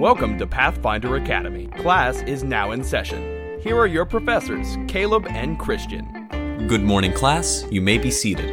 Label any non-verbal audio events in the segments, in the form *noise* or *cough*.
Welcome to Pathfinder Academy. Class is now in session. Here are your professors, Caleb and Christian. Good morning, class. You may be seated.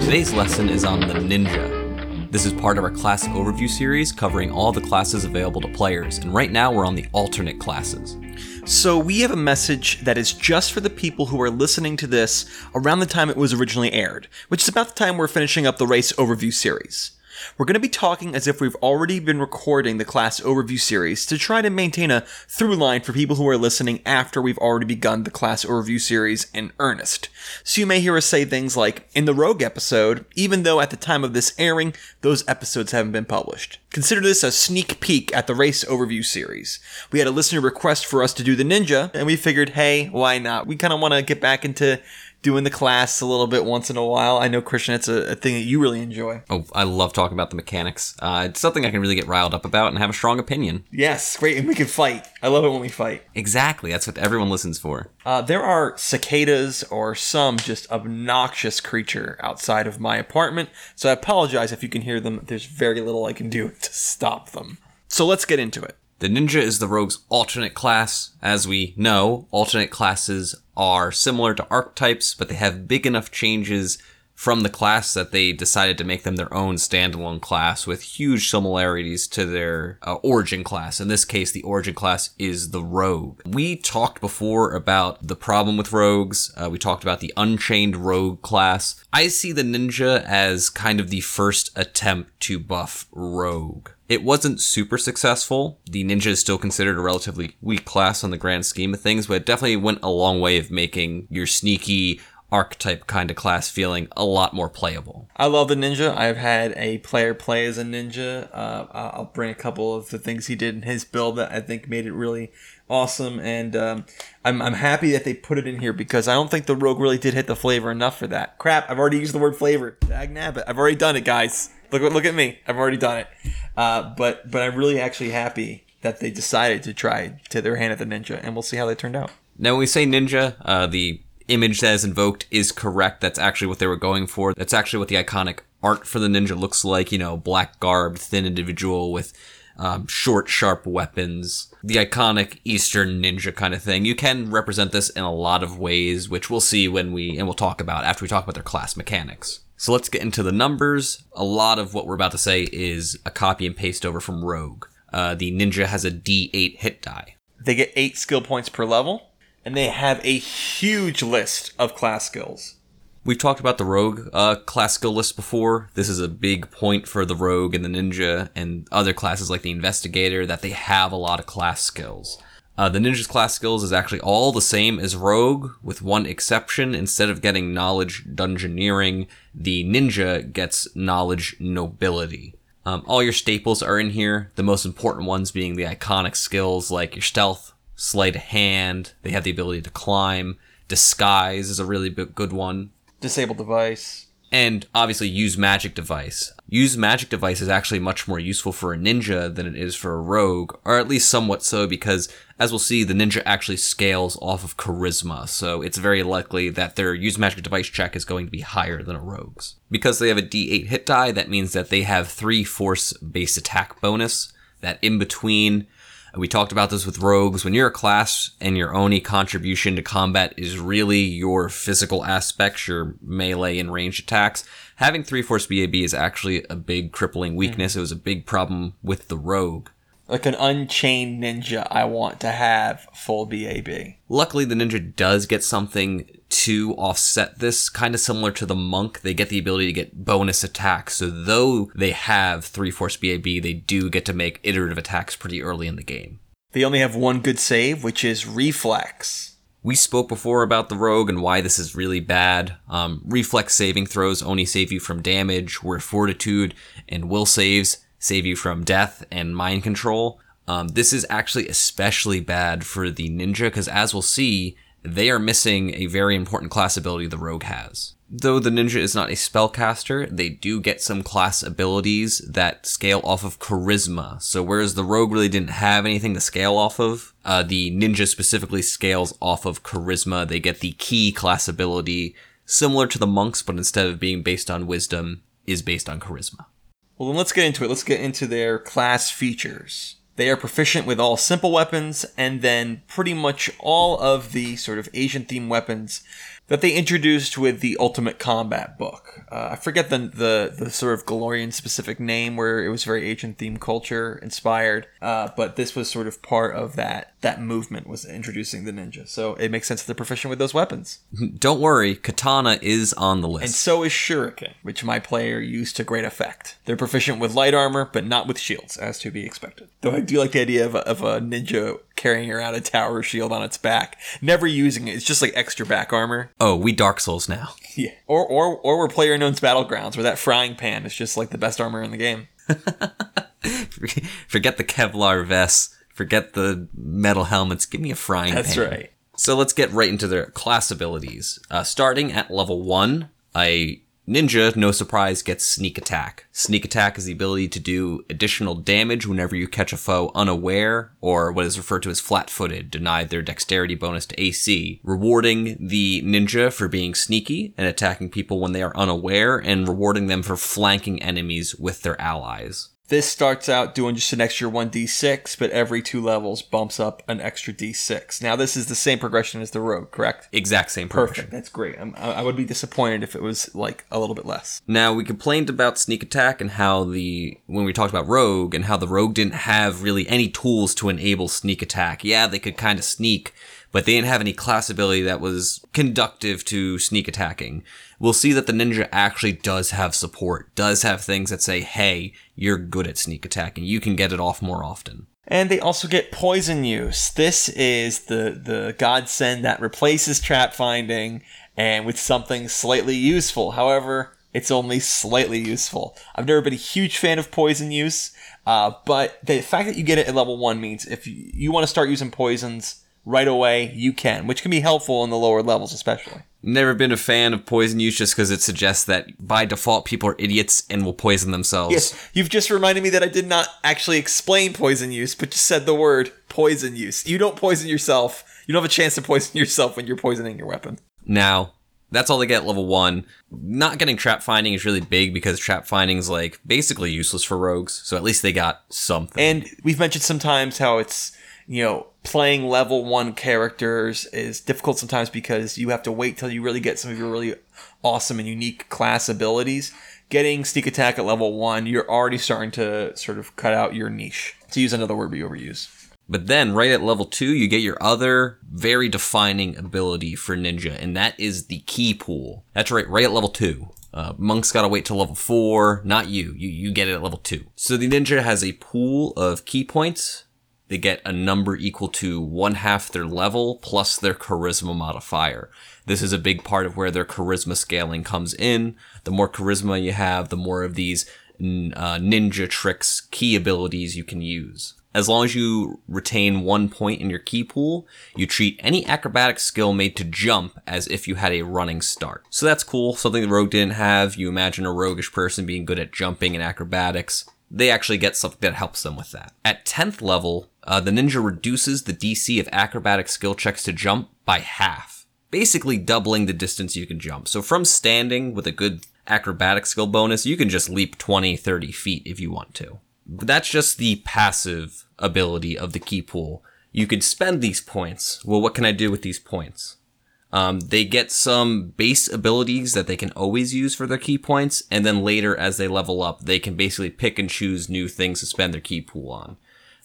Today's lesson is on the ninja. This is part of our class overview series covering all the classes available to players, and right now we're on the alternate classes. So, we have a message that is just for the people who are listening to this around the time it was originally aired, which is about the time we're finishing up the race overview series. We're going to be talking as if we've already been recording the class overview series to try to maintain a through line for people who are listening after we've already begun the class overview series in earnest. So you may hear us say things like, in the Rogue episode, even though at the time of this airing, those episodes haven't been published. Consider this a sneak peek at the race overview series. We had a listener request for us to do the ninja, and we figured, hey, why not? We kind of want to get back into doing the class a little bit once in a while. I know Christian, it's a, a thing that you really enjoy. Oh, I love talking about the mechanics. Uh, it's something I can really get riled up about and have a strong opinion. Yes, great, and we can fight. I love it when we fight. Exactly, that's what everyone listens for. Uh, there are cicadas or some just obnoxious creature outside of my apartment, so I apologize if you can hear them. There's very little I can do *laughs* to stop them. So let's get into it. The ninja is the rogue's alternate class. As we know, alternate classes are similar to archetypes, but they have big enough changes from the class that they decided to make them their own standalone class with huge similarities to their uh, origin class. In this case, the origin class is the rogue. We talked before about the problem with rogues. Uh, we talked about the unchained rogue class. I see the ninja as kind of the first attempt to buff rogue. It wasn't super successful. The ninja is still considered a relatively weak class on the grand scheme of things, but it definitely went a long way of making your sneaky archetype kind of class feeling a lot more playable. I love the ninja. I've had a player play as a ninja. Uh, I'll bring a couple of the things he did in his build that I think made it really awesome, and um, I'm, I'm happy that they put it in here because I don't think the rogue really did hit the flavor enough for that. Crap! I've already used the word flavor. Dag nabbit. I've already done it, guys. Look look at me. I've already done it. Uh, but but I'm really actually happy that they decided to try to their hand at the ninja, and we'll see how they turned out. Now, when we say ninja, uh, the image that is invoked is correct. That's actually what they were going for. That's actually what the iconic art for the ninja looks like. You know, black garbed, thin individual with um, short, sharp weapons. The iconic Eastern ninja kind of thing. You can represent this in a lot of ways, which we'll see when we, and we'll talk about after we talk about their class mechanics. So let's get into the numbers. A lot of what we're about to say is a copy and paste over from Rogue. Uh, the ninja has a D8 hit die. They get eight skill points per level and they have a huge list of class skills. We've talked about the rogue uh, class skill list before. This is a big point for the rogue and the ninja and other classes like the investigator that they have a lot of class skills. Uh, the ninja's class skills is actually all the same as rogue, with one exception. Instead of getting knowledge dungeoneering, the ninja gets knowledge nobility. Um, all your staples are in here. The most important ones being the iconic skills like your stealth, sleight of hand. They have the ability to climb. Disguise is a really good one. Disable device. And obviously, use magic device. Use magic device is actually much more useful for a ninja than it is for a rogue, or at least somewhat so, because as we'll see, the ninja actually scales off of charisma, so it's very likely that their use magic device check is going to be higher than a rogue's. Because they have a d8 hit die, that means that they have three force based attack bonus. That in between we talked about this with rogues. When you're a class and your only contribution to combat is really your physical aspects, your melee and range attacks, having 3 Force BAB is actually a big crippling weakness. Mm. It was a big problem with the rogue. Like an unchained ninja, I want to have full BAB. Luckily, the ninja does get something to offset this, kind of similar to the monk. They get the ability to get bonus attacks. So though they have three force BAB, they do get to make iterative attacks pretty early in the game. They only have one good save, which is reflex. We spoke before about the rogue and why this is really bad. Um, reflex saving throws only save you from damage, where fortitude and will saves save you from death and mind control. Um, this is actually especially bad for the ninja because, as we'll see, they are missing a very important class ability the rogue has. Though the ninja is not a spellcaster, they do get some class abilities that scale off of charisma. So whereas the rogue really didn't have anything to scale off of, uh, the ninja specifically scales off of charisma. They get the key class ability, similar to the monks, but instead of being based on wisdom, is based on charisma. Well, then let's get into it. Let's get into their class features. They are proficient with all simple weapons and then pretty much all of the sort of Asian themed weapons that they introduced with the Ultimate Combat book. Uh, I forget the, the the sort of Golarion specific name where it was very ancient themed culture inspired, uh, but this was sort of part of that that movement was introducing the ninja. So it makes sense that they're proficient with those weapons. *laughs* Don't worry, katana is on the list. And so is Shuriken, which my player used to great effect. They're proficient with light armor, but not with shields, as to be expected. Though I do like the idea of a, of a ninja carrying around a tower shield on its back, never using it. It's just like extra back armor. oh, we Dark Souls now. *laughs* Yeah. Or or or we're PlayerUnknown's Battlegrounds, where that frying pan is just like the best armor in the game. *laughs* Forget the Kevlar vests. Forget the metal helmets. Give me a frying pan. That's pan. right. So let's get right into their class abilities. Uh, starting at level one, a ninja, no surprise, gets sneak attack. Sneak attack is the ability to do additional damage whenever you catch a foe unaware, or what is referred to as flat-footed, denied their dexterity bonus to AC, rewarding the ninja for being sneaky and attacking people when they are unaware, and rewarding them for flanking enemies with their allies. This starts out doing just an extra 1d6, but every two levels bumps up an extra d6. Now, this is the same progression as the rogue, correct? Exact same progression. Perfect. That's great. I'm, I I would be disappointed if it was like a little bit less. Now we complained about sneak attack and how the when we talked about rogue and how the rogue didn't have really any tools to enable sneak attack. Yeah, they could kind of sneak, but they didn't have any class ability that was conductive to sneak attacking. We'll see that the ninja actually does have support, does have things that say, "Hey, you're good at sneak attacking. You can get it off more often." And they also get poison use. This is the the godsend that replaces trap finding and with something slightly useful. However, it's only slightly useful. I've never been a huge fan of poison use, uh, but the fact that you get it at level one means if you, you want to start using poisons right away, you can, which can be helpful in the lower levels, especially. Never been a fan of poison use just because it suggests that by default people are idiots and will poison themselves. Yes, you've just reminded me that I did not actually explain poison use, but just said the word poison use. You don't poison yourself. You don't have a chance to poison yourself when you're poisoning your weapon. Now, that's all they get at level one. Not getting trap finding is really big because trap finding is like basically useless for rogues. So at least they got something. And we've mentioned sometimes how it's, you know, playing level one characters is difficult sometimes because you have to wait till you really get some of your really awesome and unique class abilities. Getting sneak attack at level one, you're already starting to sort of cut out your niche. To use another word we overuse. But then, right at level two, you get your other very defining ability for ninja, and that is the ki pool. That's right, right at level two. Uh, monks gotta wait till level four. Not you. You you get it at level two. So the ninja has a pool of ki points. They get a number equal to one half their level plus their charisma modifier. This is a big part of where their charisma scaling comes in. The more charisma you have, the more of these uh, ninja tricks, ki abilities you can use. As long as you retain one point in your ki pool, you treat any acrobatic skill made to jump as if you had a running start. So that's cool, something the rogue didn't have. You imagine a roguish person being good at jumping and acrobatics. They actually get something that helps them with that. At 10th level, uh, the ninja reduces the DC of acrobatic skill checks to jump by half, basically doubling the distance you can jump. So from standing with a good acrobatic skill bonus, you can just leap 20, 30 feet if you want to. But that's just the passive ability of the ki pool. You could spend these points. Well, what can I do with these points? Um, they get some base abilities that they can always use for their ki points, and then later, as they level up, they can basically pick and choose new things to spend their ki pool on.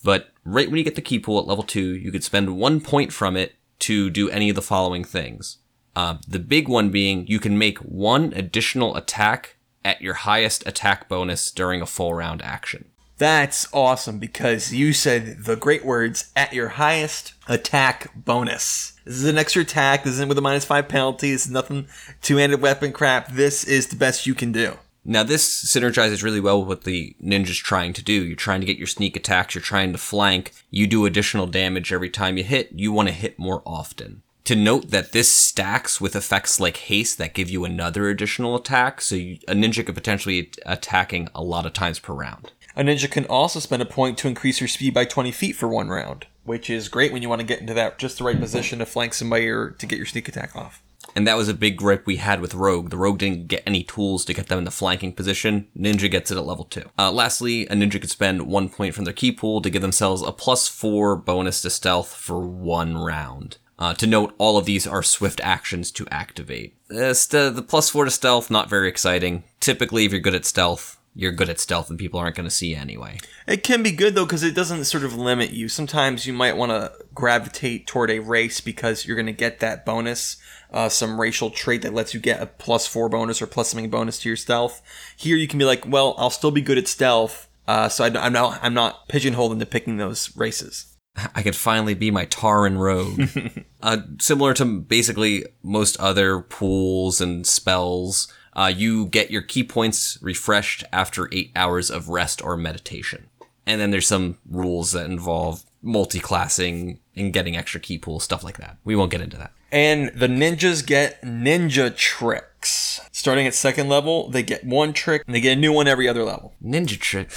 But right when you get the ki pool at level two, you could spend one point from it to do any of the following things. Uh, the big one being you can make one additional attack at your highest attack bonus during a full round action. That's awesome because you said the great words at your highest attack bonus. This is an extra attack. This isn't with a minus five penalty. This is nothing two handed weapon crap. This is the best you can do. Now, this synergizes really well with what the ninja's trying to do. You're trying to get your sneak attacks, you're trying to flank, you do additional damage every time you hit, you want to hit more often. To note that this stacks with effects like haste that give you another additional attack, so you, a ninja could potentially be attacking a lot of times per round. A ninja can also spend a point to increase your speed by 20 feet for one round, which is great when you want to get into that just the right position to flank somebody or to get your sneak attack off. And that was a big gripe we had with Rogue. The Rogue didn't get any tools to get them in the flanking position. Ninja gets it at level 2. Uh, lastly, a Ninja could spend one point from their ki pool to give themselves a plus 4 bonus to stealth for one round. Uh, to note, all of these are swift actions to activate. Uh, st- the plus 4 to stealth, not very exciting. Typically, if you're good at stealth, you're good at stealth and people aren't going to see you anyway. It can be good though because it doesn't sort of limit you. Sometimes you might want to gravitate toward a race because you're going to get that bonus, uh, some racial trait that lets you get a plus four bonus or plus something bonus to your stealth. Here you can be like, well, I'll still be good at stealth, uh, so I, am not I'm not pigeonholed into picking those races. I could finally be my Tauren rogue. *laughs* uh, similar to basically most other pools and spells, uh, you get your ki points refreshed after eight hours of rest or meditation. And then there's some rules that involve multi-classing and getting extra ki pools, stuff like that. We won't get into that. And the ninjas get ninja tricks. Starting at second level, they get one trick and they get a new one every other level. Ninja trick.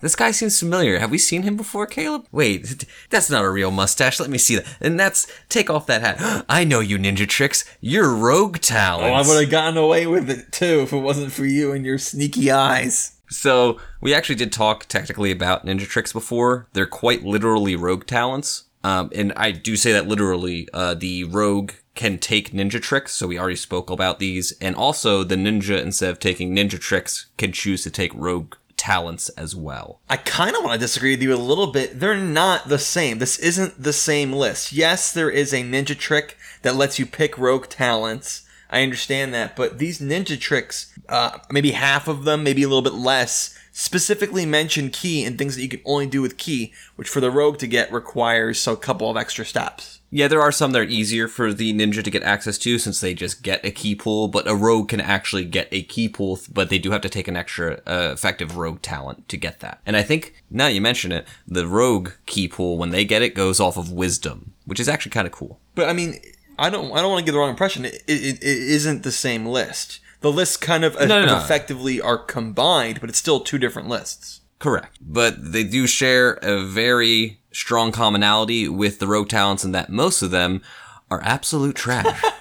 This guy seems familiar. Have we seen him before, Caleb? Wait, *laughs* that's not a real mustache. Let me see that. And that's take off that hat. *gasps* I know you ninja tricks. You're rogue talents. Oh, I would have gotten away with it too if it wasn't for you and your sneaky eyes. So we actually did talk technically about ninja tricks before. They're quite literally rogue talents. Um, and I do say that literally. Uh, the rogue can take ninja tricks, so we already spoke about these. And also, the ninja, instead of taking ninja tricks, can choose to take rogue talents as well. I kind of want to disagree with you a little bit. They're not the same. This isn't the same list. Yes, there is a ninja trick that lets you pick rogue talents. I understand that, but these ninja tricks, uh, maybe half of them, maybe a little bit less, specifically mention ki and things that you can only do with ki, which for the rogue to get requires a couple of extra steps. Yeah, there are some that are easier for the ninja to get access to since they just get a ki pool, but a rogue can actually get a ki pool, but they do have to take an extra uh, effective rogue talent to get that. And I think, now you mention it, the rogue ki pool, when they get it, goes off of wisdom, which is actually kind of cool. But I mean, I don't, I don't want to give the wrong impression. It, it, it isn't the same list. The lists kind of No, no, no. effectively are combined, but it's still two different lists. Correct. But they do share a very strong commonality with the rogue talents in that most of them are absolute trash. *laughs*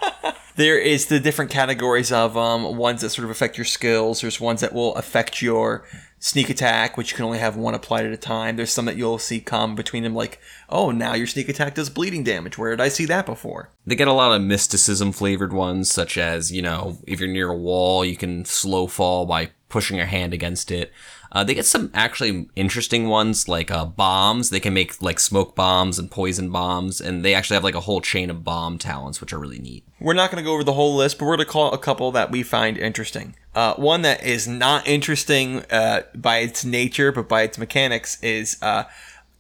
There is the different categories of um, ones that sort of affect your skills. There's ones that will affect your sneak attack, which you can only have one applied at a time. There's some that you'll see come between them, like, oh, now your sneak attack does bleeding damage. Where did I see that before? They get a lot of mysticism flavored ones, such as, you know, if you're near a wall, you can slow fall by pushing your hand against it. Uh, they get some actually interesting ones like uh, bombs. They can make like smoke bombs and poison bombs, and they actually have like a whole chain of bomb talents, which are really neat. We're not going to go over the whole list, but we're going to call a couple that we find interesting. Uh, one that is not interesting uh, by its nature, but by its mechanics, is uh,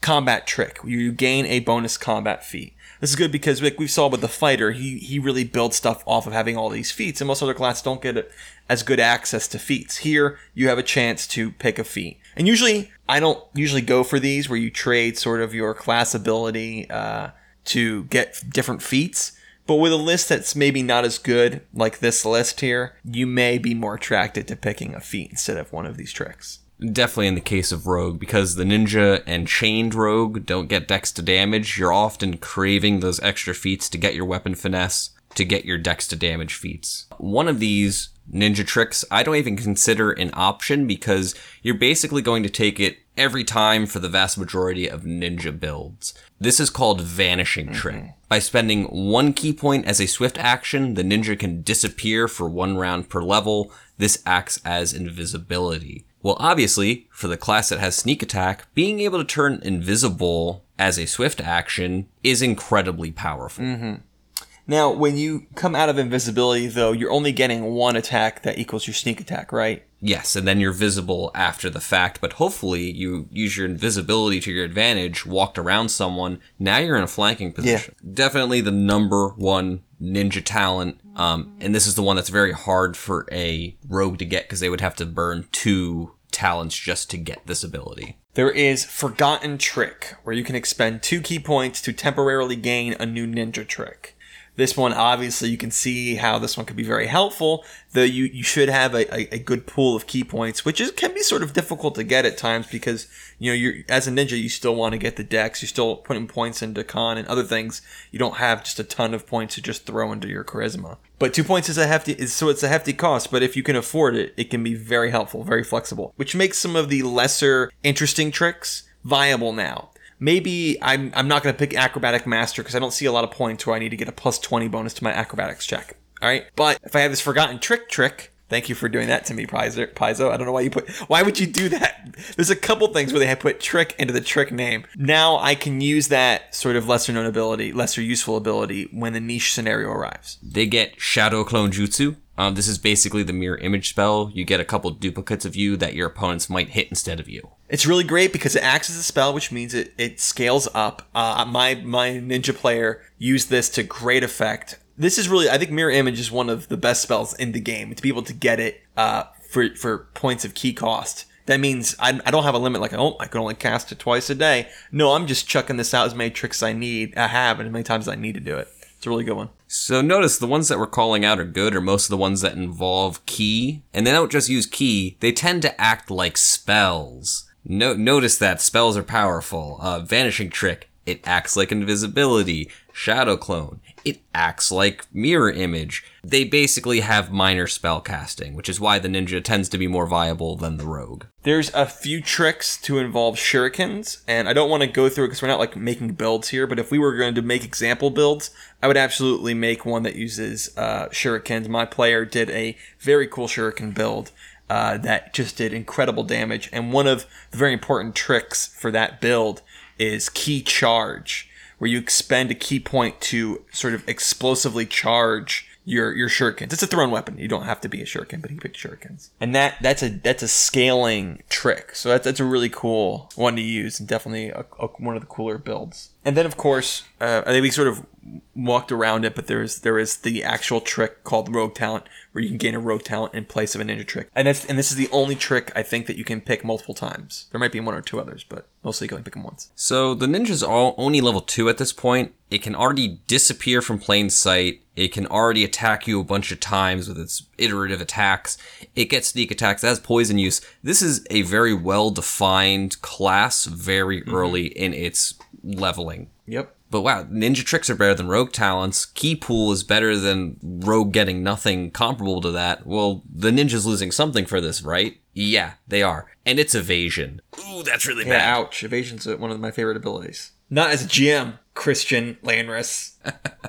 combat trick. You gain a bonus combat feat. This is good because like we saw with the fighter, he he really builds stuff off of having all these feats, and most other classes don't get as good access to feats. Here, you have a chance to pick a feat, and usually I don't usually go for these where you trade sort of your class ability uh, to get different feats. But with a list that's maybe not as good, like this list here, you may be more attracted to picking a feat instead of one of these tricks. Definitely in the case of Rogue, because the ninja and chained Rogue don't get dex to damage, you're often craving those extra feats to get your weapon finesse, to get your dex to damage feats. One of these ninja tricks I don't even consider an option because you're basically going to take it every time for the vast majority of ninja builds. This is called Vanishing mm-hmm. Trick. By spending one ki point as a swift action, the ninja can disappear for one round per level. This acts as invisibility. Well, obviously, for the class that has sneak attack, being able to turn invisible as a swift action is incredibly powerful. Mm-hmm. Now, when you come out of invisibility, though, you're only getting one attack that equals your sneak attack, right? Yes, and then you're visible after the fact, but hopefully you use your invisibility to your advantage, walked around someone, now you're in a flanking position. Yeah. Definitely the number one ninja talent, um, and this is the one that's very hard for a rogue to get because they would have to burn two talents just to get this ability. There is Forgotten Trick, where you can expend two ki points to temporarily gain a new ninja trick. This one, obviously, you can see how this one could be very helpful. Though you, you should have a, a, a good pool of ki points, which is can be sort of difficult to get at times because you know you're as a ninja, you still want to get the dex. You're still putting points into con and other things. You don't have just a ton of points to just throw into your charisma. But two points is a hefty, is, so it's a hefty cost. But if you can afford it, it can be very helpful, very flexible, which makes some of the lesser interesting tricks viable now maybe I'm, I'm not going to pick acrobatic master because I don't see a lot of points where I need to get a plus 20 bonus to my acrobatics check. All right. But if I have this forgotten trick trick, thank you for doing that to me, Paizo. I don't know why you put, why would you do that? There's a couple things where they have put trick into the trick name. Now I can use that sort of lesser known ability, lesser useful ability when the niche scenario arrives. They get Shadow Clone Jutsu. Um, this is basically the mirror image spell. You get a couple duplicates of you that your opponents might hit instead of you. It's really great because it acts as a spell, which means it, it scales up. Uh, my my ninja player used this to great effect. This is really, I think, mirror image is one of the best spells in the game. To be able to get it uh, for for points of ki cost, that means I, I don't have a limit. Like oh, I can only cast it twice a day. No, I'm just chucking this out as many tricks I need, I have, and as many times I need to do it. It's a really good one. So notice the ones that we're calling out are good are most of the ones that involve ki and they don't just use ki, they tend to act like spells. No, notice that spells are powerful. Uh, vanishing trick, it acts like invisibility. Shadow clone, it acts like mirror image. They basically have minor spell casting, which is why the ninja tends to be more viable than the rogue. There's a few tricks to involve shurikens, and I don't want to go through it because we're not like making builds here. But if we were going to make example builds, I would absolutely make one that uses uh, shurikens. My player did a very cool shuriken build uh, that just did incredible damage. And one of the very important tricks for that build is ki charge where you expend a ki point to sort of explosively charge your your shurikens. It's a thrown weapon. You don't have to be a shuriken, but he picked shurikens. And that that's a that's a scaling trick. So that's that's a really cool one to use, and definitely a, a, one of the cooler builds. And then of course, uh, I think we sort of walked around it, but there's there is the actual trick called Rogue Talent, where you can gain a Rogue Talent in place of a Ninja trick, and that's and this is the only trick I think that you can pick multiple times. There might be one or two others, but mostly you can only pick them once. So the ninja's all only level two at this point. It can already disappear from plain sight. It can already attack you a bunch of times with its iterative attacks. It gets sneak attacks, as poison use. This is a very well defined class very mm-hmm. early in its leveling. Yep. But wow, ninja tricks are better than rogue talents. Ki pool is better than rogue getting nothing comparable to that. Well, the ninja's losing something for this, right? Yeah, they are. And it's evasion. Ooh, that's really yeah, bad. Ouch. Evasion's one of my favorite abilities. Not as a GM, Christian Lanrus.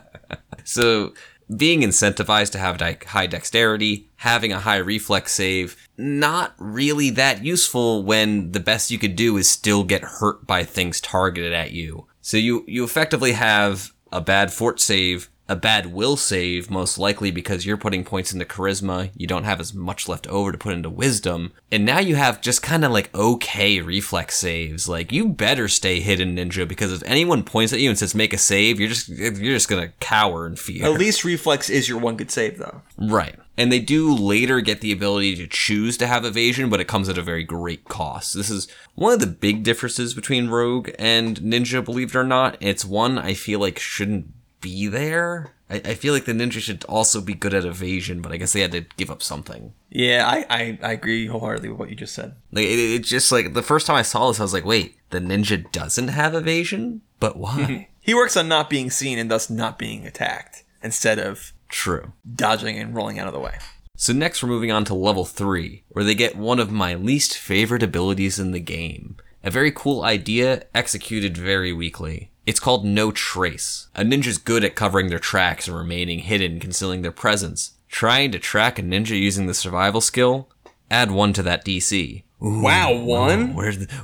*laughs* so, being incentivized to have high dexterity, having a high reflex save, not really that useful when the best you could do is still get hurt by things targeted at you. So you, you effectively have a bad fort save, a bad will save, most likely because you're putting points into charisma. You don't have as much left over to put into wisdom. And now you have just kind of like okay reflex saves. Like you better stay hidden ninja because if anyone points at you and says make a save, you're just, you're just gonna cower in fear. At least reflex is your one good save though. Right. And they do later get the ability to choose to have evasion, but it comes at a very great cost. This is one of the big differences between Rogue and Ninja, believe it or not. It's one I feel like shouldn't be there. I, I feel like the ninja should also be good at evasion, but I guess they had to give up something. Yeah, I, I, I agree wholeheartedly with what you just said. Like it, it just like the first time I saw this, I was like, wait, the ninja doesn't have evasion, but why? *laughs* he works on not being seen and thus not being attacked instead of True. Dodging and rolling out of the way. So next we're moving on to level 3, where they get one of my least favorite abilities in the game. A very cool idea, executed very weakly. It's called No Trace. A ninja's good at covering their tracks and remaining hidden, concealing their presence. Trying to track a ninja using the survival skill? Add one to that DC. Ooh, wow, one? Where'd the,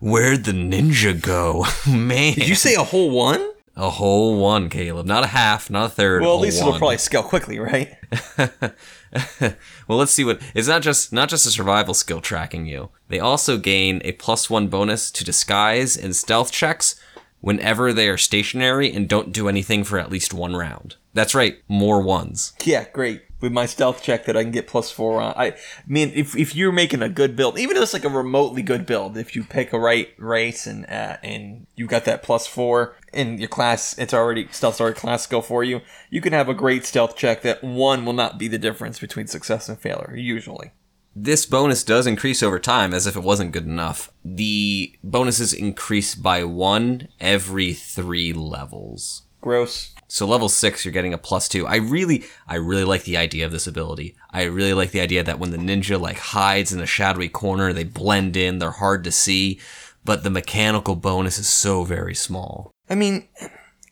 where'd the ninja go? *laughs* Man. Did you say a whole one? A whole one, Caleb. Not a half, not a third. Well, at least one. it'll probably scale quickly, right? *laughs* well, let's see what it's not just not just a survival skill tracking you. They also gain a plus one bonus to disguise and stealth checks whenever they are stationary and don't do anything for at least one round. That's right, more ones. Yeah, great. with my stealth check that I can get plus four on. I mean, if, if you're making a good build, even if it's like a remotely good build, if you pick a right race and uh, and you got that plus four in your class, it's already stealth's already classical for you. You can have a great stealth check that one will not be the difference between success and failure usually. This bonus does increase over time as if it wasn't good enough. The bonuses increase by one every three levels. Gross. So level six, you're getting a plus two. I really, I really like the idea of this ability. I really like the idea that when the ninja like hides in a shadowy corner, they blend in, they're hard to see, but the mechanical bonus is so very small. I mean,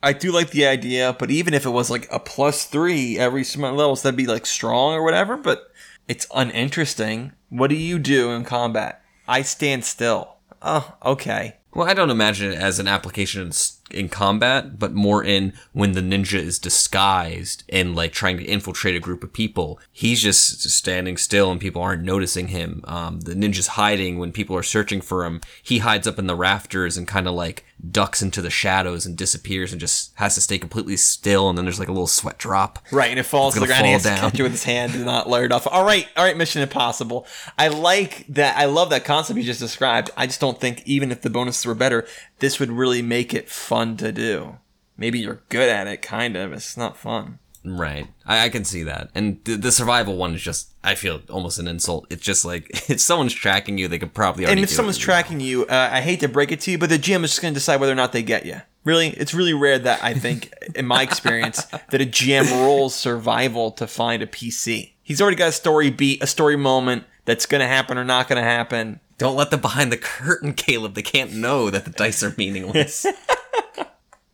I do like the idea, but even if it was like a plus three every smart levels, that'd be like strong or whatever. But it's uninteresting. What do you do in combat? I stand still. Oh, okay. Well, I don't imagine it as an application in, combat, but more in when the ninja is disguised and like trying to infiltrate a group of people. He's just standing still and people aren't noticing him. Um, the ninja's hiding when people are searching for him. He hides up in the rafters and kind of like ducks into the shadows and disappears and just has to stay completely still. And then there's like a little sweat drop. Right, and it falls to the ground. and He has to catch it with his hand and not let it off. All right, all right, Mission Impossible. I like that. I love that concept you just described. I just don't think even if the bonuses were better, this would really make it fun to do. Maybe you're good at it, kind of. It's not fun. Right. I, I can see that. And the, the survival one is just, I feel almost an insult. It's just like, *laughs* if someone's tracking you, they could probably already And if someone's tracking you, uh, I hate to break it to you, but the GM is just going to decide whether or not they get you. Really, it's really rare that I think, *laughs* in my experience, that a GM rolls survival to find a PC. He's already got a story beat, a story moment that's going to happen or not going to happen. Don't let them behind the curtain, Caleb. They can't know that the dice are meaningless. *laughs*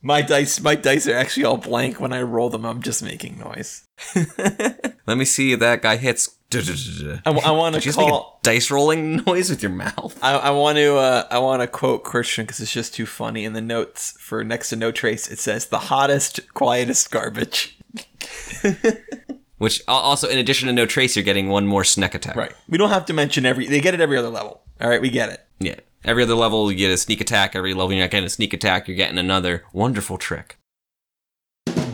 My dice, my dice are actually all blank when I roll them. I'm just making noise. *laughs* Let me see if that guy hits. I, want to you make a call. dice rolling *laughs* noise with your mouth? I, I want to. Uh, I want to quote Christian because it's just too funny. In the notes for next to no trace, it says the hottest, quietest garbage. *laughs* Which also, in addition to no trace, you're getting one more snack attack. Right. We don't have to mention every. They get it every other level. All right, we get it. Yeah. Every other level, you get a sneak attack. Every level, you're not getting a sneak attack. You're getting another wonderful trick.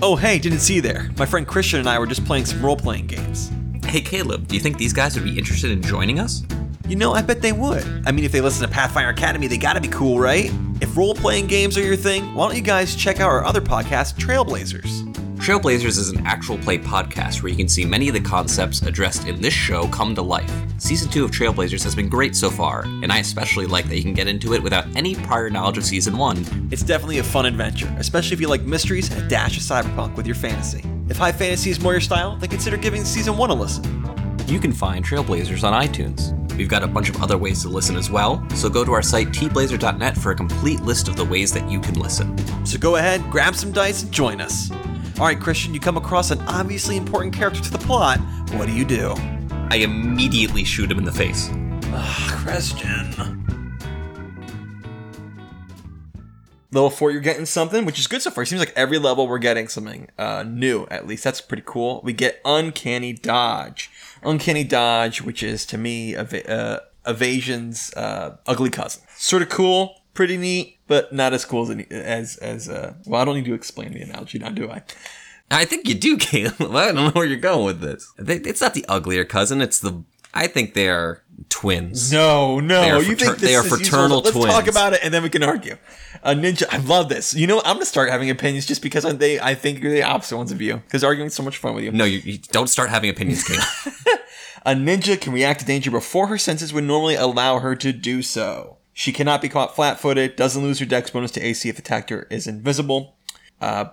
Oh, hey, didn't see you there. My friend Christian and I were just playing some role playing games. Hey, Caleb, do you think these guys would be interested in joining us? You know, I bet they would. I mean, if they listen to Pathfinder Academy, they gotta be cool, right? If role playing games are your thing, why don't you guys check out our other podcast, Trailblazers? Trailblazers is an actual play podcast where you can see many of the concepts addressed in this show come to life. Season 2 of Trailblazers has been great so far, and I especially like that you can get into it without any prior knowledge of Season 1. It's definitely a fun adventure, especially if you like mysteries and a dash of cyberpunk with your fantasy. If high fantasy is more your style, then consider giving season one a listen. You can find Trailblazers on iTunes. We've got a bunch of other ways to listen as well, so go to our site tblazer.net for a complete list of the ways that you can listen. So go ahead, grab some dice, and join us. All right, Christian, you come across an obviously important character to the plot. What do you do? I immediately shoot him in the face. Christian. Level four, you're getting something, which is good so far. It seems like every level we're getting something uh, new. At least that's pretty cool. We get uncanny dodge, uncanny dodge, which is to me eva- uh, evasion's uh, ugly cousin. Sort of cool, pretty neat, but not as cool as any- as as. Uh, well, I don't need to explain the analogy now, do I? I think you do, *laughs* Caleb. I don't know where you're going with this. It's not the uglier cousin. It's the. I think they are twins. No, no. You frater- think this they are is useful? fraternal Let's talk about it and then we can argue. A ninja. I love this. You know, what? I'm gonna start having opinions just because I- they. I think you're the opposite ones of you. Because arguing so much fun with you. No, you, you don't start having opinions, Caleb. A *laughs* ninja can react to danger before her senses would normally allow her to do so. She cannot be caught flat-footed. Doesn't lose her dex bonus to AC if the attacker is invisible. Uh,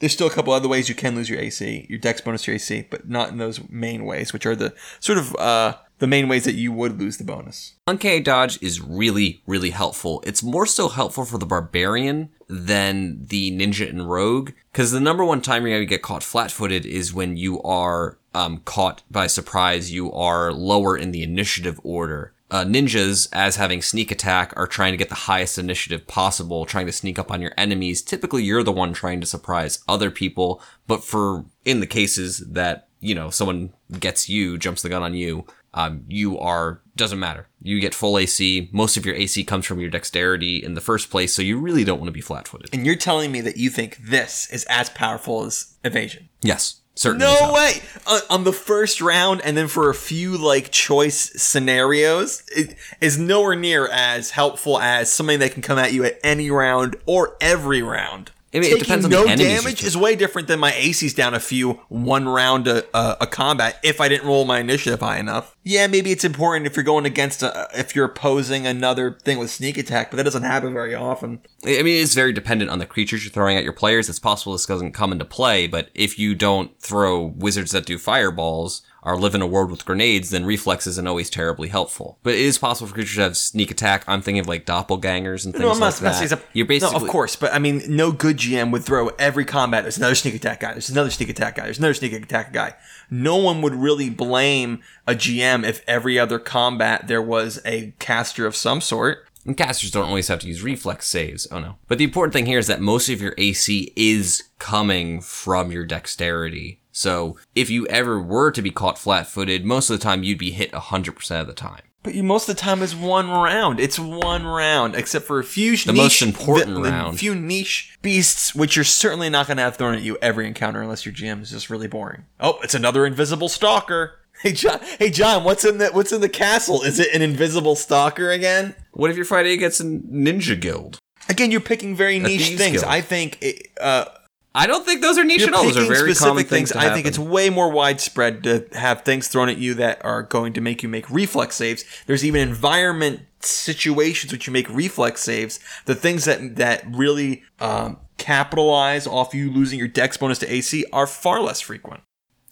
there's still a couple other ways you can lose your AC, your dex bonus to your AC, but not in those main ways, which are the sort of uh, the main ways that you would lose the bonus. Uncanny dodge is really, really helpful. It's more so helpful for the barbarian than the ninja and rogue, because the number one time you're gonna get caught flat-footed is when you are um, caught by surprise. You are lower in the initiative order. Uh, ninjas, as having sneak attack, are trying to get the highest initiative possible, trying to sneak up on your enemies. Typically, you're the one trying to surprise other people, but for in the cases that you know someone gets you, jumps the gun on you, um, you are doesn't matter. You get full AC. Most of your AC comes from your dexterity in the first place, so you really don't want to be flat-footed. And you're telling me that you think this is as powerful as evasion. Yes, Certainly. No tough. way! On, on the first round, and then for a few like choice scenarios, it is nowhere near as helpful as something that can come at you at any round or every round. I mean, it Taking depends on the no damage is way different than my AC's down a few one round a, a, a combat if I didn't roll my initiative high enough. Yeah, maybe it's important if you're going against a, if you're opposing another thing with sneak attack, but that doesn't happen very often. I mean, it's very dependent on the creatures you're throwing at your players. It's possible this doesn't come into play, but if you don't throw wizards that do fireballs or live in a world with grenades, then reflex isn't always terribly helpful. But it is possible for creatures to have sneak attack. I'm thinking of like doppelgangers and things No, I'm not, like I'm not that. a- you're basically no, of course, but I mean, no good GM would throw every combat. There's another sneak attack guy. There's another sneak attack guy. There's another sneak attack guy. No one would really blame a GM if every other combat there was a caster of some sort. And casters don't always have to use reflex saves. Oh no. But the important thing here is that most of your AC is coming from your dexterity. So if you ever were to be caught flat footed, most of the time you'd be hit 100% of the time. But you, most of the time is one round. It's one round, except for a few The niche, most important the round. few niche beasts, which you're certainly not going to have thrown at you every encounter unless your GM is just really boring. Oh, it's another invisible stalker. Hey John, hey John, what's in the what's in the castle? Is it an invisible stalker again? What if you're fighting against a ninja guild? Again, you're picking very niche things. guild. I think it, uh, I don't think those are niche at all. Those are very common specific things. things. I think it's way more widespread to have things thrown at you that are going to make you make reflex saves. There's even environment situations which you make reflex saves. The things that that really um, capitalize off you losing your dex bonus to AC are far less frequent.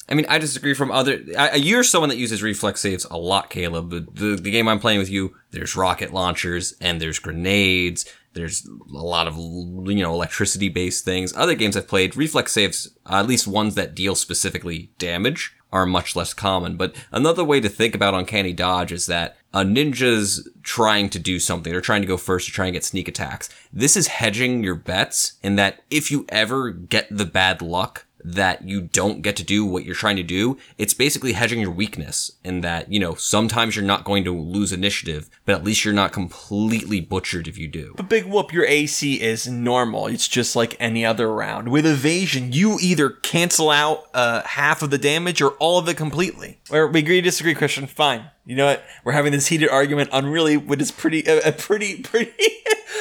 I mean, I disagree from other. I, you're someone that uses reflex saves a lot, Caleb. The, the game I'm playing with you, there's rocket launchers and there's grenades. There's a lot of you know electricity based things. Other games I've played, reflex saves, uh, at least ones that deal specifically damage, are much less common. But another way to think about uncanny dodge is that a ninja's trying to do something. They're trying to go first to try and get sneak attacks. This is hedging your bets in that if you ever get the bad luck that you don't get to do what you're trying to do, it's basically hedging your weakness in that, you know, sometimes you're not going to lose initiative, but at least you're not completely butchered if you do. But big whoop, your AC is normal. It's just like any other round. With evasion, you either cancel out uh, half of the damage or all of it completely. Or we agree disagree, Christian. Fine. You know what? We're having this heated argument on really what is pretty a, a pretty *laughs* pretty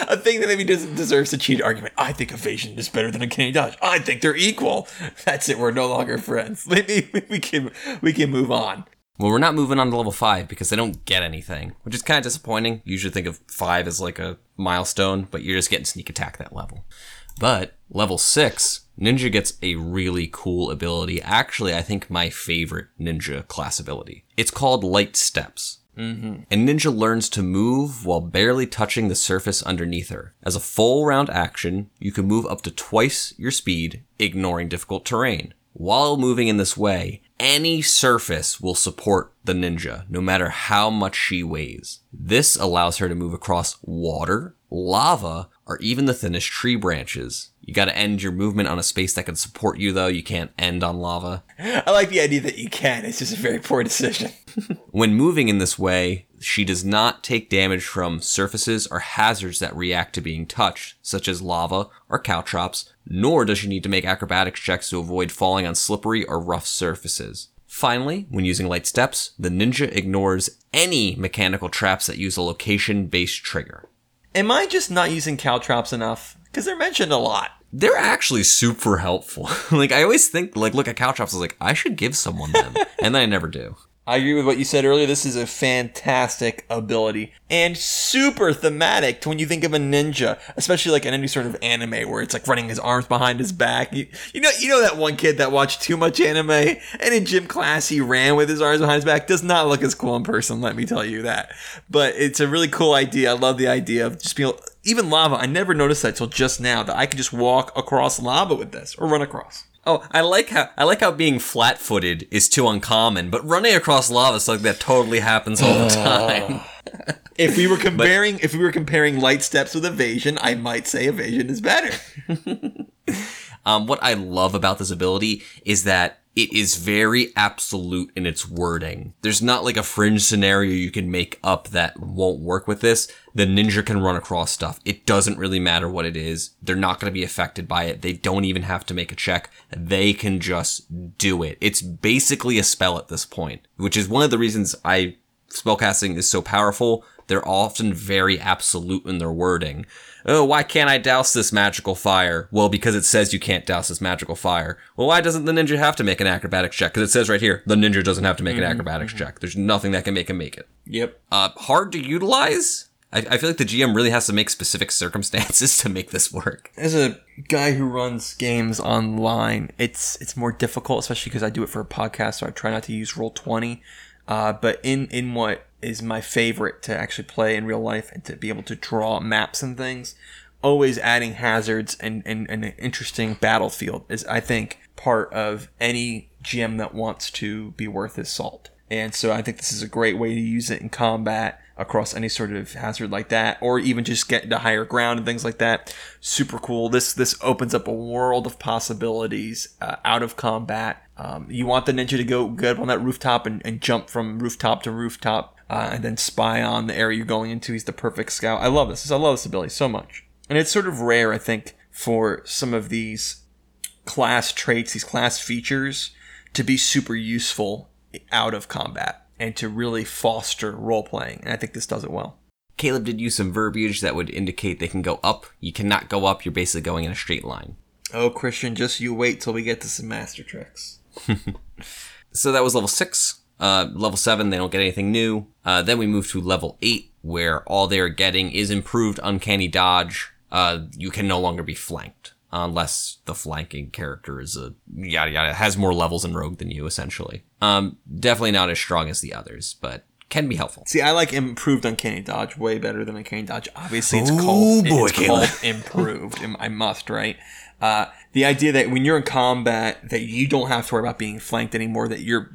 a thing that maybe doesn't deserves a cheated argument. I think evasion is better than uncanny dodge. I think they're equal. That's it. We're no longer friends. *laughs* Maybe we can we can move on. Well, we're not moving on to level 5 because they don't get anything, which is kind of disappointing. You usually think of 5 as like a milestone, but you're just getting sneak attack that level. But level 6, Ninja gets a really cool ability. Actually, I think my favorite Ninja class ability. It's called Light Steps. Mm-hmm. And Ninja learns to move while barely touching the surface underneath her. As a full round action, you can move up to twice your speed, ignoring difficult terrain. While moving in this way, any surface will support the ninja, no matter how much she weighs. This allows her to move across water, lava, or even the thinnest tree branches. You gotta end your movement on a space that can support you though, you can't end on lava. *laughs* I like the idea that you can. It's just a very poor decision. *laughs* When moving in this way, she does not take damage from surfaces or hazards that react to being touched, such as lava or caltrops, nor does she need to make acrobatics checks to avoid falling on slippery or rough surfaces. Finally, when using light steps, the ninja ignores any mechanical traps that use a location based trigger. Am I just not using caltrops enough? Because they're mentioned a lot. They're actually super helpful. *laughs* like, I always think, like, look at caltrops, I was like, I should give someone them. *laughs* and then I never do. I agree with what you said earlier. This is a fantastic ability and super thematic to when you think of a ninja, especially like in any sort of anime where it's like running his arms behind his back. You, you know, you know that one kid that watched too much anime and in gym class he ran with his arms behind his back. Does not look as cool in person. Let me tell you that. But it's a really cool idea. I love the idea of just being even lava. I never noticed that till just now that I could just walk across lava with this or run across. Oh, I like how I like how being flat-footed is too uncommon, but running across lava is something that totally happens all the *laughs* time. If we were comparing, if we were comparing light steps with evasion, I might say evasion is better. *laughs* Um, what I love about this ability is that it is very absolute in its wording. There's not like a fringe scenario you can make up that won't work with this. The ninja can run across stuff. It doesn't really matter what it is. They're not going to be affected by it. They don't even have to make a check. They can just do it. It's basically a spell at this point, which is one of the reasons I spellcasting is so powerful. They're often very absolute in their wording oh, why can't I douse this magical fire? Well, because it says you can't douse this magical fire. Well, why doesn't the ninja have to make an acrobatics check? Because it says right here, the ninja doesn't have to make an acrobatics check. There's nothing that can make him make it. Yep. Uh, hard to utilize? I, I feel like the GM really has to make specific circumstances *laughs* to make this work. As a guy who runs games online, it's it's more difficult, especially because I do it for a podcast, so I try not to use Roll Twenty. Uh, but in in what is my favorite to actually play in real life and to be able to draw maps and things. Always adding hazards and, and, and an interesting battlefield is, I think, part of any GM that wants to be worth his salt. And so I think this is a great way to use it in combat across any sort of hazard like that, or even just get to higher ground and things like that. Super cool. This this opens up a world of possibilities uh, out of combat. Um, you want the ninja to go good on that rooftop and, and jump from rooftop to rooftop uh, and then spy on the area you're going into. He's the perfect scout. I love this. I love this ability so much. And it's sort of rare, I think, for some of these class traits, these class features, to be super useful out of combat and to really foster role playing. And I think this does it well. Caleb did use some verbiage that would indicate they can go up. You cannot go up, you're basically going in a straight line. Oh, Christian, just you wait till we get to some master tricks. *laughs* so that was level six. Uh, level 7, they don't get anything new. Uh, then we move to level 8, where all they're getting is improved uncanny dodge. Uh, you can no longer be flanked, unless the flanking character is a yada yada, has more levels in Rogue than you, essentially. Um, definitely not as strong as the others, but can be helpful. See, I like improved uncanny dodge way better than uncanny dodge. Obviously, it's Ooh, called, boy, it's Caleb. called improved. *laughs* I must, right? Uh, the idea that when you're in combat, that you don't have to worry about being flanked anymore. That you're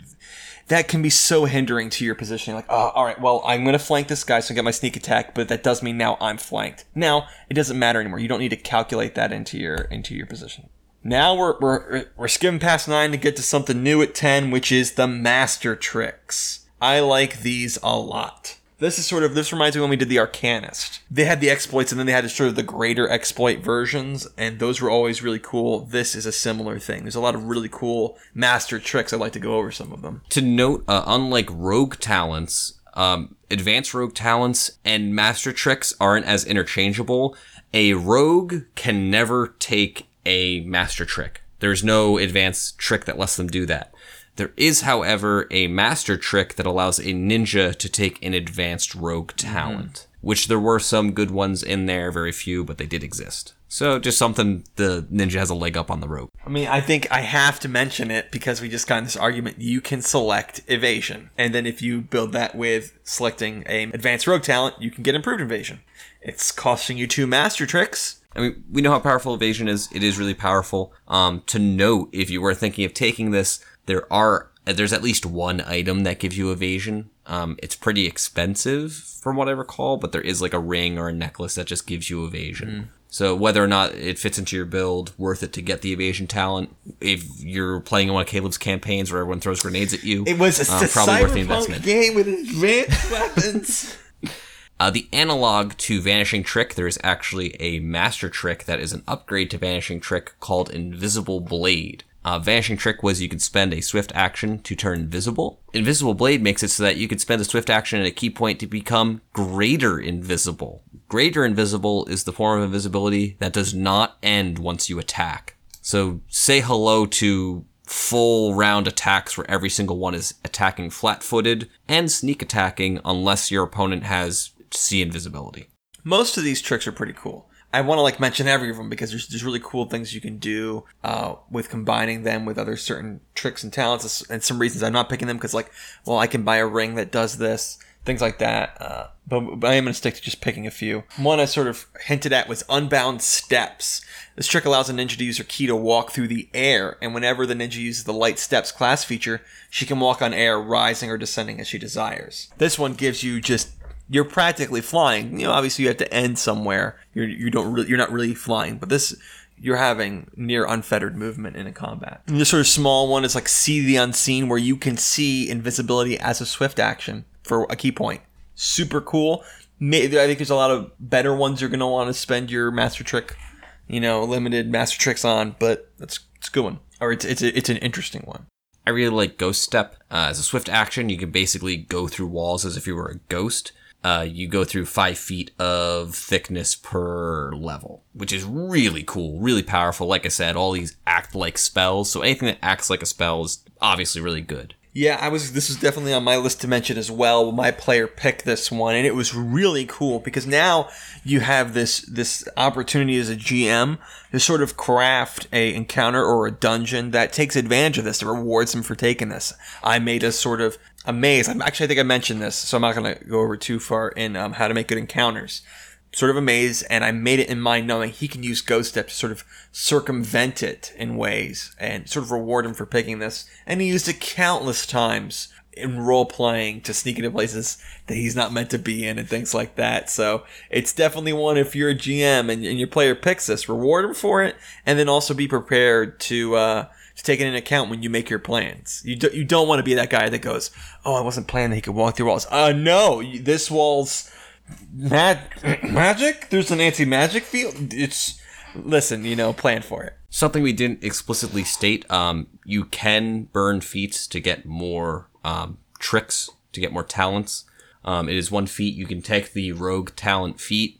that can be so hindering to your positioning. Like, oh, all right, well, I'm going to flank this guy so I get my sneak attack, but that does mean now I'm flanked. Now it doesn't matter anymore. You don't need to calculate that into your into your position. Now we're we're we're skimming past nine to get to something new at ten, which is the master tricks. I like these a lot. This is sort of this reminds me when we did the Arcanist. They had the exploits and then they had sort of the greater exploit versions, and those were always really cool. This is a similar thing. There's a lot of really cool master tricks. I'd like to go over some of them. To note, uh, unlike rogue talents, um, advanced rogue talents and master tricks aren't as interchangeable. A rogue can never take a master trick. There's no advanced trick that lets them do that. There is, however, a master trick that allows a ninja to take an advanced rogue talent, which there were some good ones in there, very few, but they did exist. So just something the ninja has a leg up on the rogue. I mean, I think I have to mention it because we just got in this argument. You can select evasion, and then if you build that with selecting a advanced rogue talent, you can get improved evasion. It's costing you two master tricks. I mean, we know how powerful evasion is. It is really powerful. Um, to note, if you were thinking of taking this, there are there's at least one item that gives you evasion. Um, it's pretty expensive from what I recall, but there is like a ring or a necklace that just gives you evasion. So whether or not it fits into your build, worth it to get the evasion talent. If you're playing in one of Caleb's campaigns where everyone throws grenades at you, It was a, a probably worth the investment. game with advanced *laughs* weapons. *laughs* Uh, the analog to Vanishing Trick, there is actually a master trick that is an upgrade to Vanishing Trick called Invisible Blade. Uh, Vanishing Trick was you could spend a swift action to turn invisible. Invisible Blade makes it so that you could spend a swift action at a key point to become greater invisible. Greater invisible is the form of invisibility that does not end once you attack. So say hello to full round attacks where every single one is attacking flat footed and sneak attacking unless your opponent has see invisibility. Most of these tricks are pretty cool. I want to like mention every of them because there's, there's really cool things you can do uh, with combining them with other certain tricks and talents. And some reasons I'm not picking them because like, well, I can buy a ring that does this, things like that. Uh, but, but I am going to stick to just picking a few. One I sort of hinted at was unbound steps. This trick allows a ninja to use her ki to walk through the air, and whenever the ninja uses the light steps class feature, she can walk on air, rising or descending as she desires. This one gives you just you're practically flying. You know, obviously you have to end somewhere. You're you don't really, you're not really flying, but this you're having near unfettered movement in a combat. And the sort of small one is like see the unseen, where you can see invisibility as a swift action for a ki point. Super cool. Maybe, I think there's a lot of better ones you're going to want to spend your master trick, you know, limited master tricks on, but that's it's a good one. Or it's it's it's an interesting one. I really like Ghost Step. Uh, as a swift action, you can basically go through walls as if you were a ghost. Uh, you go through five feet of thickness per level, which is really cool, really powerful. Like I said, all these act like spells. So anything that acts like a spell is obviously really good. Yeah, I was. This was definitely on my list to mention as well. My player picked this one, and it was really cool because now you have this this opportunity as a GM to sort of craft a encounter or a dungeon that takes advantage of this, that rewards them for taking this. I made a sort of a maze. I'm actually, I think I mentioned this, so I'm not to go over too far in um, how to make good encounters. Sort of a maze, and I made it in mind knowing he can use Ghost Step to sort of circumvent it in ways and sort of reward him for picking this. And he used it countless times in role playing to sneak into places that he's not meant to be in and things like that. So it's definitely one if you're a GM and, and your player picks this, reward him for it, and then also be prepared to uh, to take it into account when you make your plans. You do, you don't want to be that guy that goes, "Oh, I wasn't planning that he could walk through walls." Uh no, this wall's mag- *clears throat* magic. There's an anti-magic field. It's listen, you know, plan for it. Something we didn't explicitly state: um, you can burn feats to get more um, tricks, to get more talents. Um, it is one feat. You can take the rogue talent feat,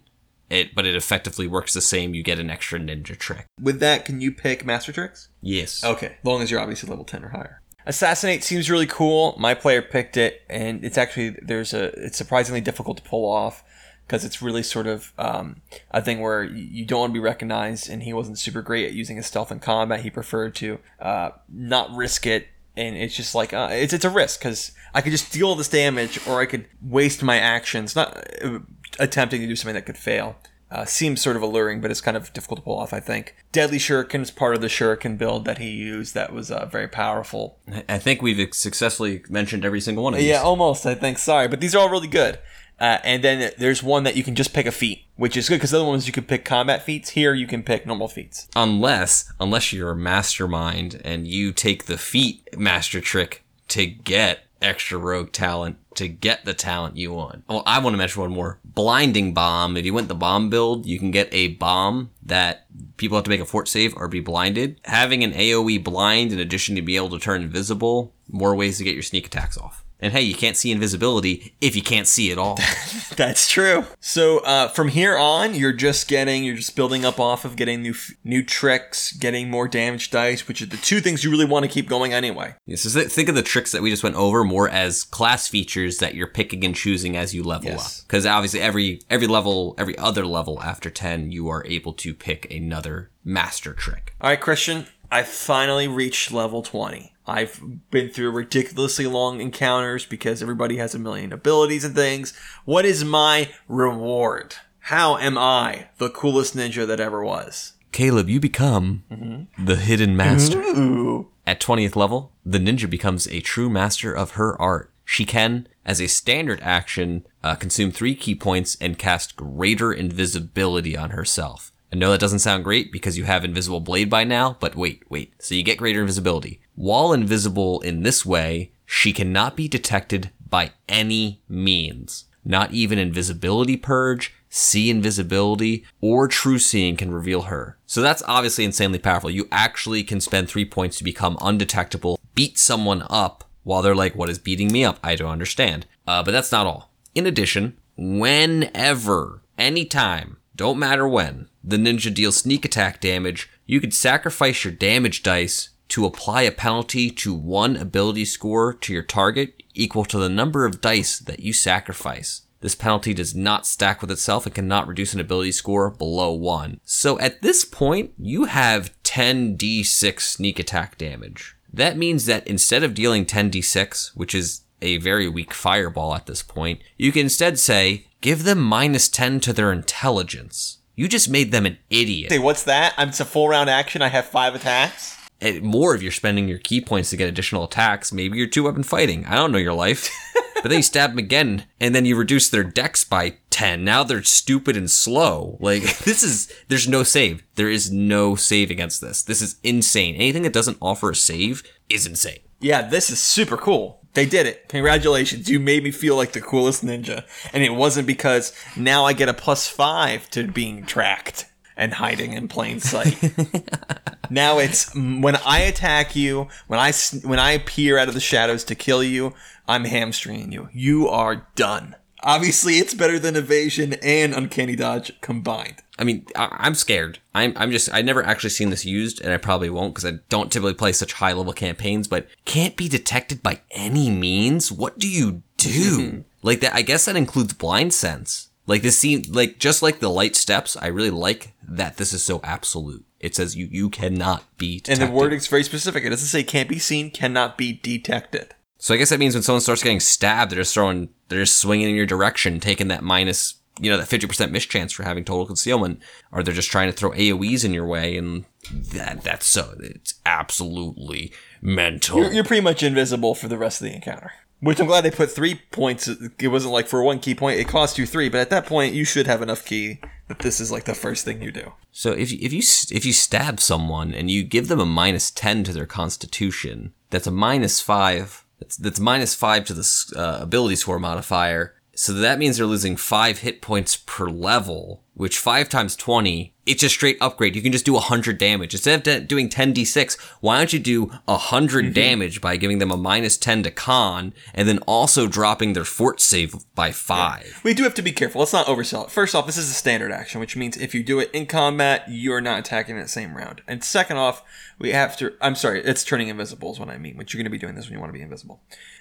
it but it effectively works the same. You get an extra ninja trick. With that, can you pick master tricks? Yes. Okay, long as you're obviously level ten or higher. Assassinate seems really cool. My player picked it, and it's actually there's a it's surprisingly difficult to pull off because it's really sort of um, a thing where you don't want to be recognized, and he wasn't super great at using his stealth in combat. He preferred to uh, not risk it, and it's just like uh, it's it's a risk because I could just deal this damage, or I could waste my actions not uh, attempting to do something that could fail. Uh, seems sort of alluring, but it's kind of difficult to pull off. I think Deadly Shuriken is part of the Shuriken build that he used. That was uh, very powerful. I think we've successfully mentioned every single one of these. Yeah, almost. I think. Sorry, but these are all really good. Uh, and then there's one that you can just pick a feat, which is good because the other ones you can pick combat feats. Here you can pick normal feats. Unless, unless you're a mastermind and you take the feat master trick to get extra rogue talent to get the talent you want. Well, I want to mention one more. Blinding bomb. If you went the bomb build, you can get a bomb that people have to make a fort save or be blinded. Having an AoE blind in addition to be able to turn invisible, more ways to get your sneak attacks off. And hey, you can't see invisibility if you can't see at all. *laughs* That's true. So uh, from here on, you're just getting, you're just building up off of getting new new tricks, getting more damage dice, which are the two things you really want to keep going anyway. Yeah, so th- think of the tricks that we just went over more as class features that you're picking and choosing as you level Yes. up. Because obviously, every every level, every other level after ten, you are able to pick another master trick. All right, Christian, I finally reached level 20. I've been through ridiculously long encounters because everybody has a million abilities and things. What is my reward? How am I the coolest ninja that ever was? Caleb, you become the hidden master. Ooh. At 20th level, the ninja becomes a true master of her art. She can, as a standard action, uh, consume three ki points and cast greater invisibility on herself. I know that doesn't sound great because you have invisible blade by now, but wait, wait. So you get greater invisibility. While invisible in this way, she cannot be detected by any means. Not even invisibility purge, see invisibility, or true seeing can reveal her. So that's obviously insanely powerful. You actually can spend three points to become undetectable, beat someone up while they're like, what is beating me up? I don't understand. Uh, but that's not all. In addition, whenever, anytime, don't matter when, the ninja deals sneak attack damage, you could sacrifice your damage dice to apply a penalty to one ability score to your target equal to the number of dice that you sacrifice. This penalty does not stack with itself and cannot reduce an ability score below 1. So at this point, you have 10d6 sneak attack damage. That means that instead of dealing 10d6, which is a very weak fireball at this point, you can instead say, give them minus 10 to their intelligence. You just made them an idiot. Say, what's that? I'm, it's a full round action. I have five attacks. And more if you're spending your ki points to get additional attacks. Maybe you're two weapon fighting. I don't know your life. *laughs* but then you stab them again, and then you reduce their dex by 10. Now they're stupid and slow. Like, *laughs* this is, there's no save. There is no save against this. This is insane. Anything that doesn't offer a save is insane. Yeah, this is super cool. They did it. Congratulations. You made me feel like the coolest ninja. And it wasn't because now I get a plus five to being tracked and hiding in plain sight. *laughs* now it's mm, when I attack you, when I when I peer out of the shadows to kill you, I'm hamstringing you. You are done. Obviously, it's better than evasion and uncanny dodge combined. I mean, I, I'm scared. I'm, I'm just, I never actually seen this used, and I probably won't because I don't typically play such high level campaigns, but can't be detected by any means. What do you do? *laughs* like that, I guess that includes blind sense. Like this scene, like just like the light steps, I really like that this is so absolute. It says you, you cannot be detected. And the wording's very specific. It doesn't say can't be seen, cannot be detected. So I guess that means when someone starts getting stabbed, they're just throwing, they're just swinging in your direction, taking that minus, you know, that 50% mischance for having total concealment, or they're just trying to throw AoEs in your way, and that, that's so, it's absolutely mental. You're, you're pretty much invisible for the rest of the encounter. Which I'm glad they put three points. It wasn't like for one ki point, it cost you three, but at that point, you should have enough ki that this is like the first thing you do. So if you, if you if you stab someone and you give them a minus ten to their constitution, that's a minus five. That's that's minus five to the uh, ability score modifier. So that means they're losing five hit points per level, which five times twenty, it's a straight upgrade. You can just do hundred damage instead of doing ten d six. Why don't you do 100 mm-hmm. damage by giving them a minus ten to con, and then also dropping their fort save by five? We do have to be careful. Let's not oversell it. First off, this is a standard action, which means if you do it in combat, you're not attacking that same round. And second off, we have to. I'm sorry, it's turning invisible is what I mean. Which you're going to be doing this when you want to be invisible.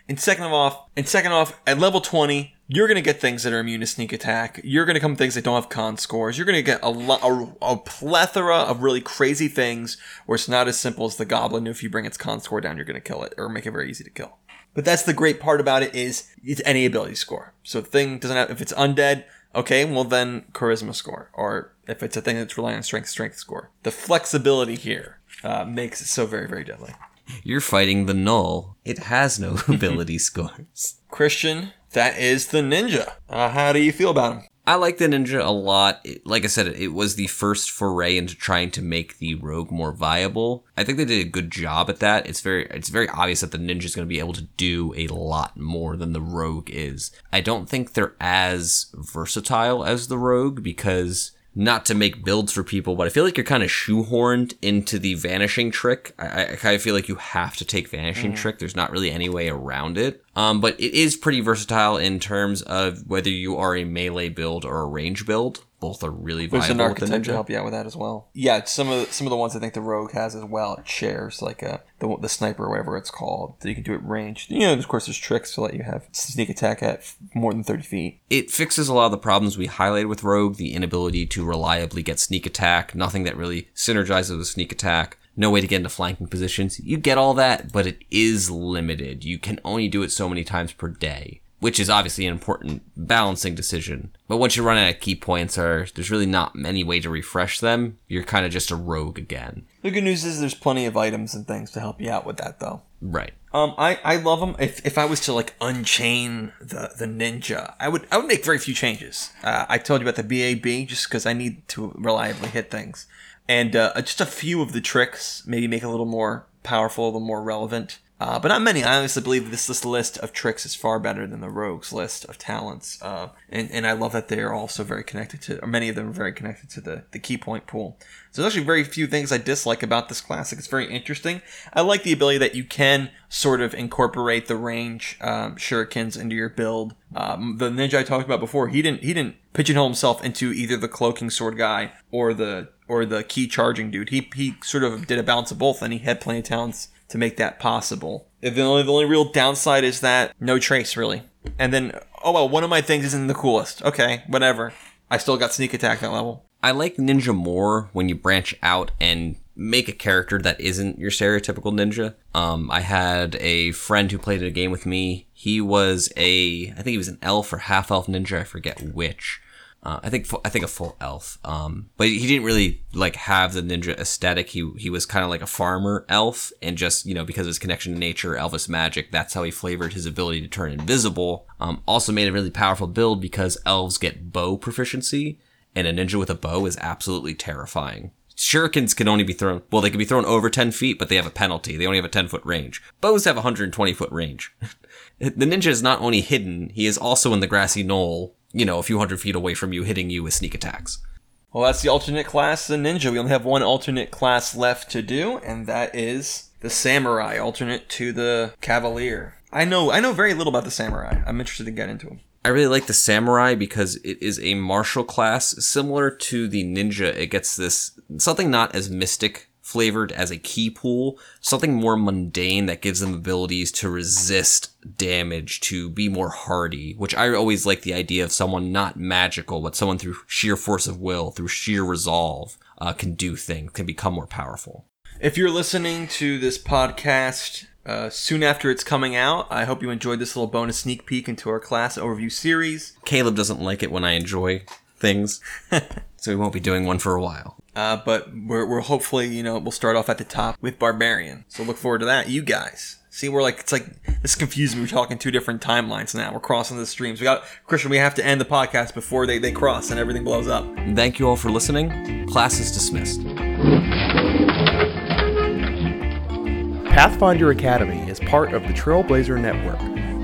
And second off, and second off, at level 20, you're going to get things that are immune to sneak attack. You're going to come things that don't have con scores. You're going to get a, lo- a, a plethora of really crazy things where it's not as simple as the goblin. If you bring its con score down, you're going to kill it or make it very easy to kill. But that's the great part about it is it's any ability score. So the thing doesn't have if it's undead, okay, well then charisma score. Or if it's a thing that's relying on strength, strength score. The flexibility here uh, makes it so very, very deadly. You're fighting the null. It has no *laughs* ability scores. Christian, that is the ninja. Uh, how do you feel about him? I like the ninja a lot. It, like I said, it was the first foray into trying to make the rogue more viable. I think they did a good job at that. It's very it's very obvious that the ninja is going to be able to do a lot more than the rogue is. I don't think they're as versatile as the rogue because not to make builds for people, but I feel like you're kind of shoehorned into the vanishing trick. I, I kind of feel like you have to take vanishing trick. There's not really any way around it. Um, but it is pretty versatile in terms of whether you are a melee build or a range build. Both are really There's an viable with the architect to ninja. help you out with that as well. Yeah, some of the, some of the ones I think the rogue has as well. It shares like uh, the the sniper or whatever it's called. So you can do it ranged. You know, of course, there's tricks to let you have sneak attack at more than thirty feet. It fixes a lot of the problems we highlighted with Rogue, the inability to reliably get sneak attack, nothing that really synergizes with sneak attack, no way to get into flanking positions. You get all that, but it is limited. You can only do it so many times per day, which is obviously an important balancing decision. But once you run out of ki points or there's really not many way to refresh them, you're kind of just a rogue again. The good news is there's plenty of items and things to help you out with that, though. Right. Um, I, I love them. If, if I was to like unchain the, the ninja, I would I would make very few changes. Uh, I told you about the BAB just because I need to reliably hit things, and uh, just a few of the tricks maybe make it a little more powerful, a little more relevant. Uh, but not many. I honestly believe this, this list of tricks is far better than the rogues list of talents. Uh, and, and I love that they are also very connected to, or many of them are very connected to the, the ki point pool. So there's actually very few things I dislike about this classic. It's very interesting. I like the ability that you can sort of incorporate the range um, shurikens into your build. Um, the ninja I talked about before, he didn't he didn't pigeonhole himself into either the cloaking sword guy or the or the ki charging dude. He he sort of did a balance of both, and he had plenty of talents to make that possible. The only, the only real downside is that no trace really. And then oh well, one of my things isn't the coolest. Okay, whatever. I still got sneak attack that level. I like ninja more when you branch out and make a character that isn't your stereotypical ninja. Um, I had a friend who played a game with me. He was a, I think he was an elf or half elf ninja. I forget which. Uh, I think fu- I think a full elf. Um, but he didn't really like have the ninja aesthetic. He he was kind of like a farmer elf, and just you know because of his connection to nature, Elvis magic. That's how he flavored his ability to turn invisible. Um, also made a really powerful build because elves get bow proficiency, and a ninja with a bow is absolutely terrifying. Shurikens can only be thrown, well, they can be thrown over 10 feet, but they have a penalty. They only have a 10 foot range. Bows have 120 foot range. *laughs* the ninja is not only hidden, he is also in the grassy knoll, you know, a few hundred feet away from you, hitting you with sneak attacks. Well, that's the alternate class, the ninja. We only have one alternate class left to do, and that is the samurai, alternate to the cavalier. I know, I know very little about the samurai. I'm interested to get into them. I really like the samurai because it is a martial class similar to the ninja. It gets this something not as mystic flavored as a ki pool, something more mundane that gives them abilities to resist damage, to be more hardy, which I always like the idea of someone not magical, but someone through sheer force of will, through sheer resolve, uh, can do things, can become more powerful. If you're listening to this podcast uh, soon after it's coming out, I hope you enjoyed this little bonus sneak peek into our class overview series. Caleb doesn't like it when I enjoy things, *laughs* so we won't be doing one for a while. Uh, but we're, we're hopefully, you know, we'll start off at the top with Barbarian. So look forward to that. You guys. See, we're like, it's like, this confuses me. We're talking two different timelines now. We're crossing the streams. We got, Christian, we have to end the podcast before they, they cross and everything blows up. Thank you all for listening. Class is dismissed. Pathfinder Academy is part of the Trailblazer Network.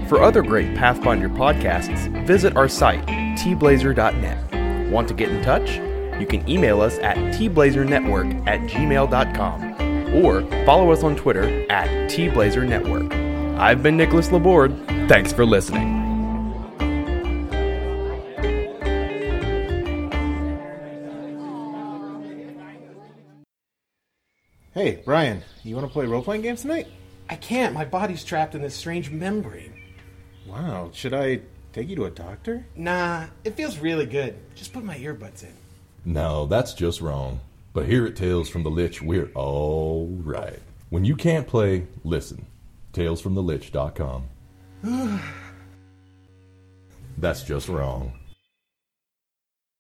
For other great Pathfinder podcasts, visit our site, tblazer.net. Want to get in touch? You can email us at tblazernetwork at gmail.com or follow us on Twitter at tblazernetwork. I've been Nicholas Laborde. Thanks for listening. Hey, Brian, you want to play role playing games tonight? I can't. My body's trapped in this strange membrane. Wow, should I take you to a doctor? Nah, it feels really good. Just put my earbuds in. No, that's just wrong. But here at Tales from the Lich, we're all right. When you can't play, listen. TalesFromTheLich.com. *sighs* that's just wrong.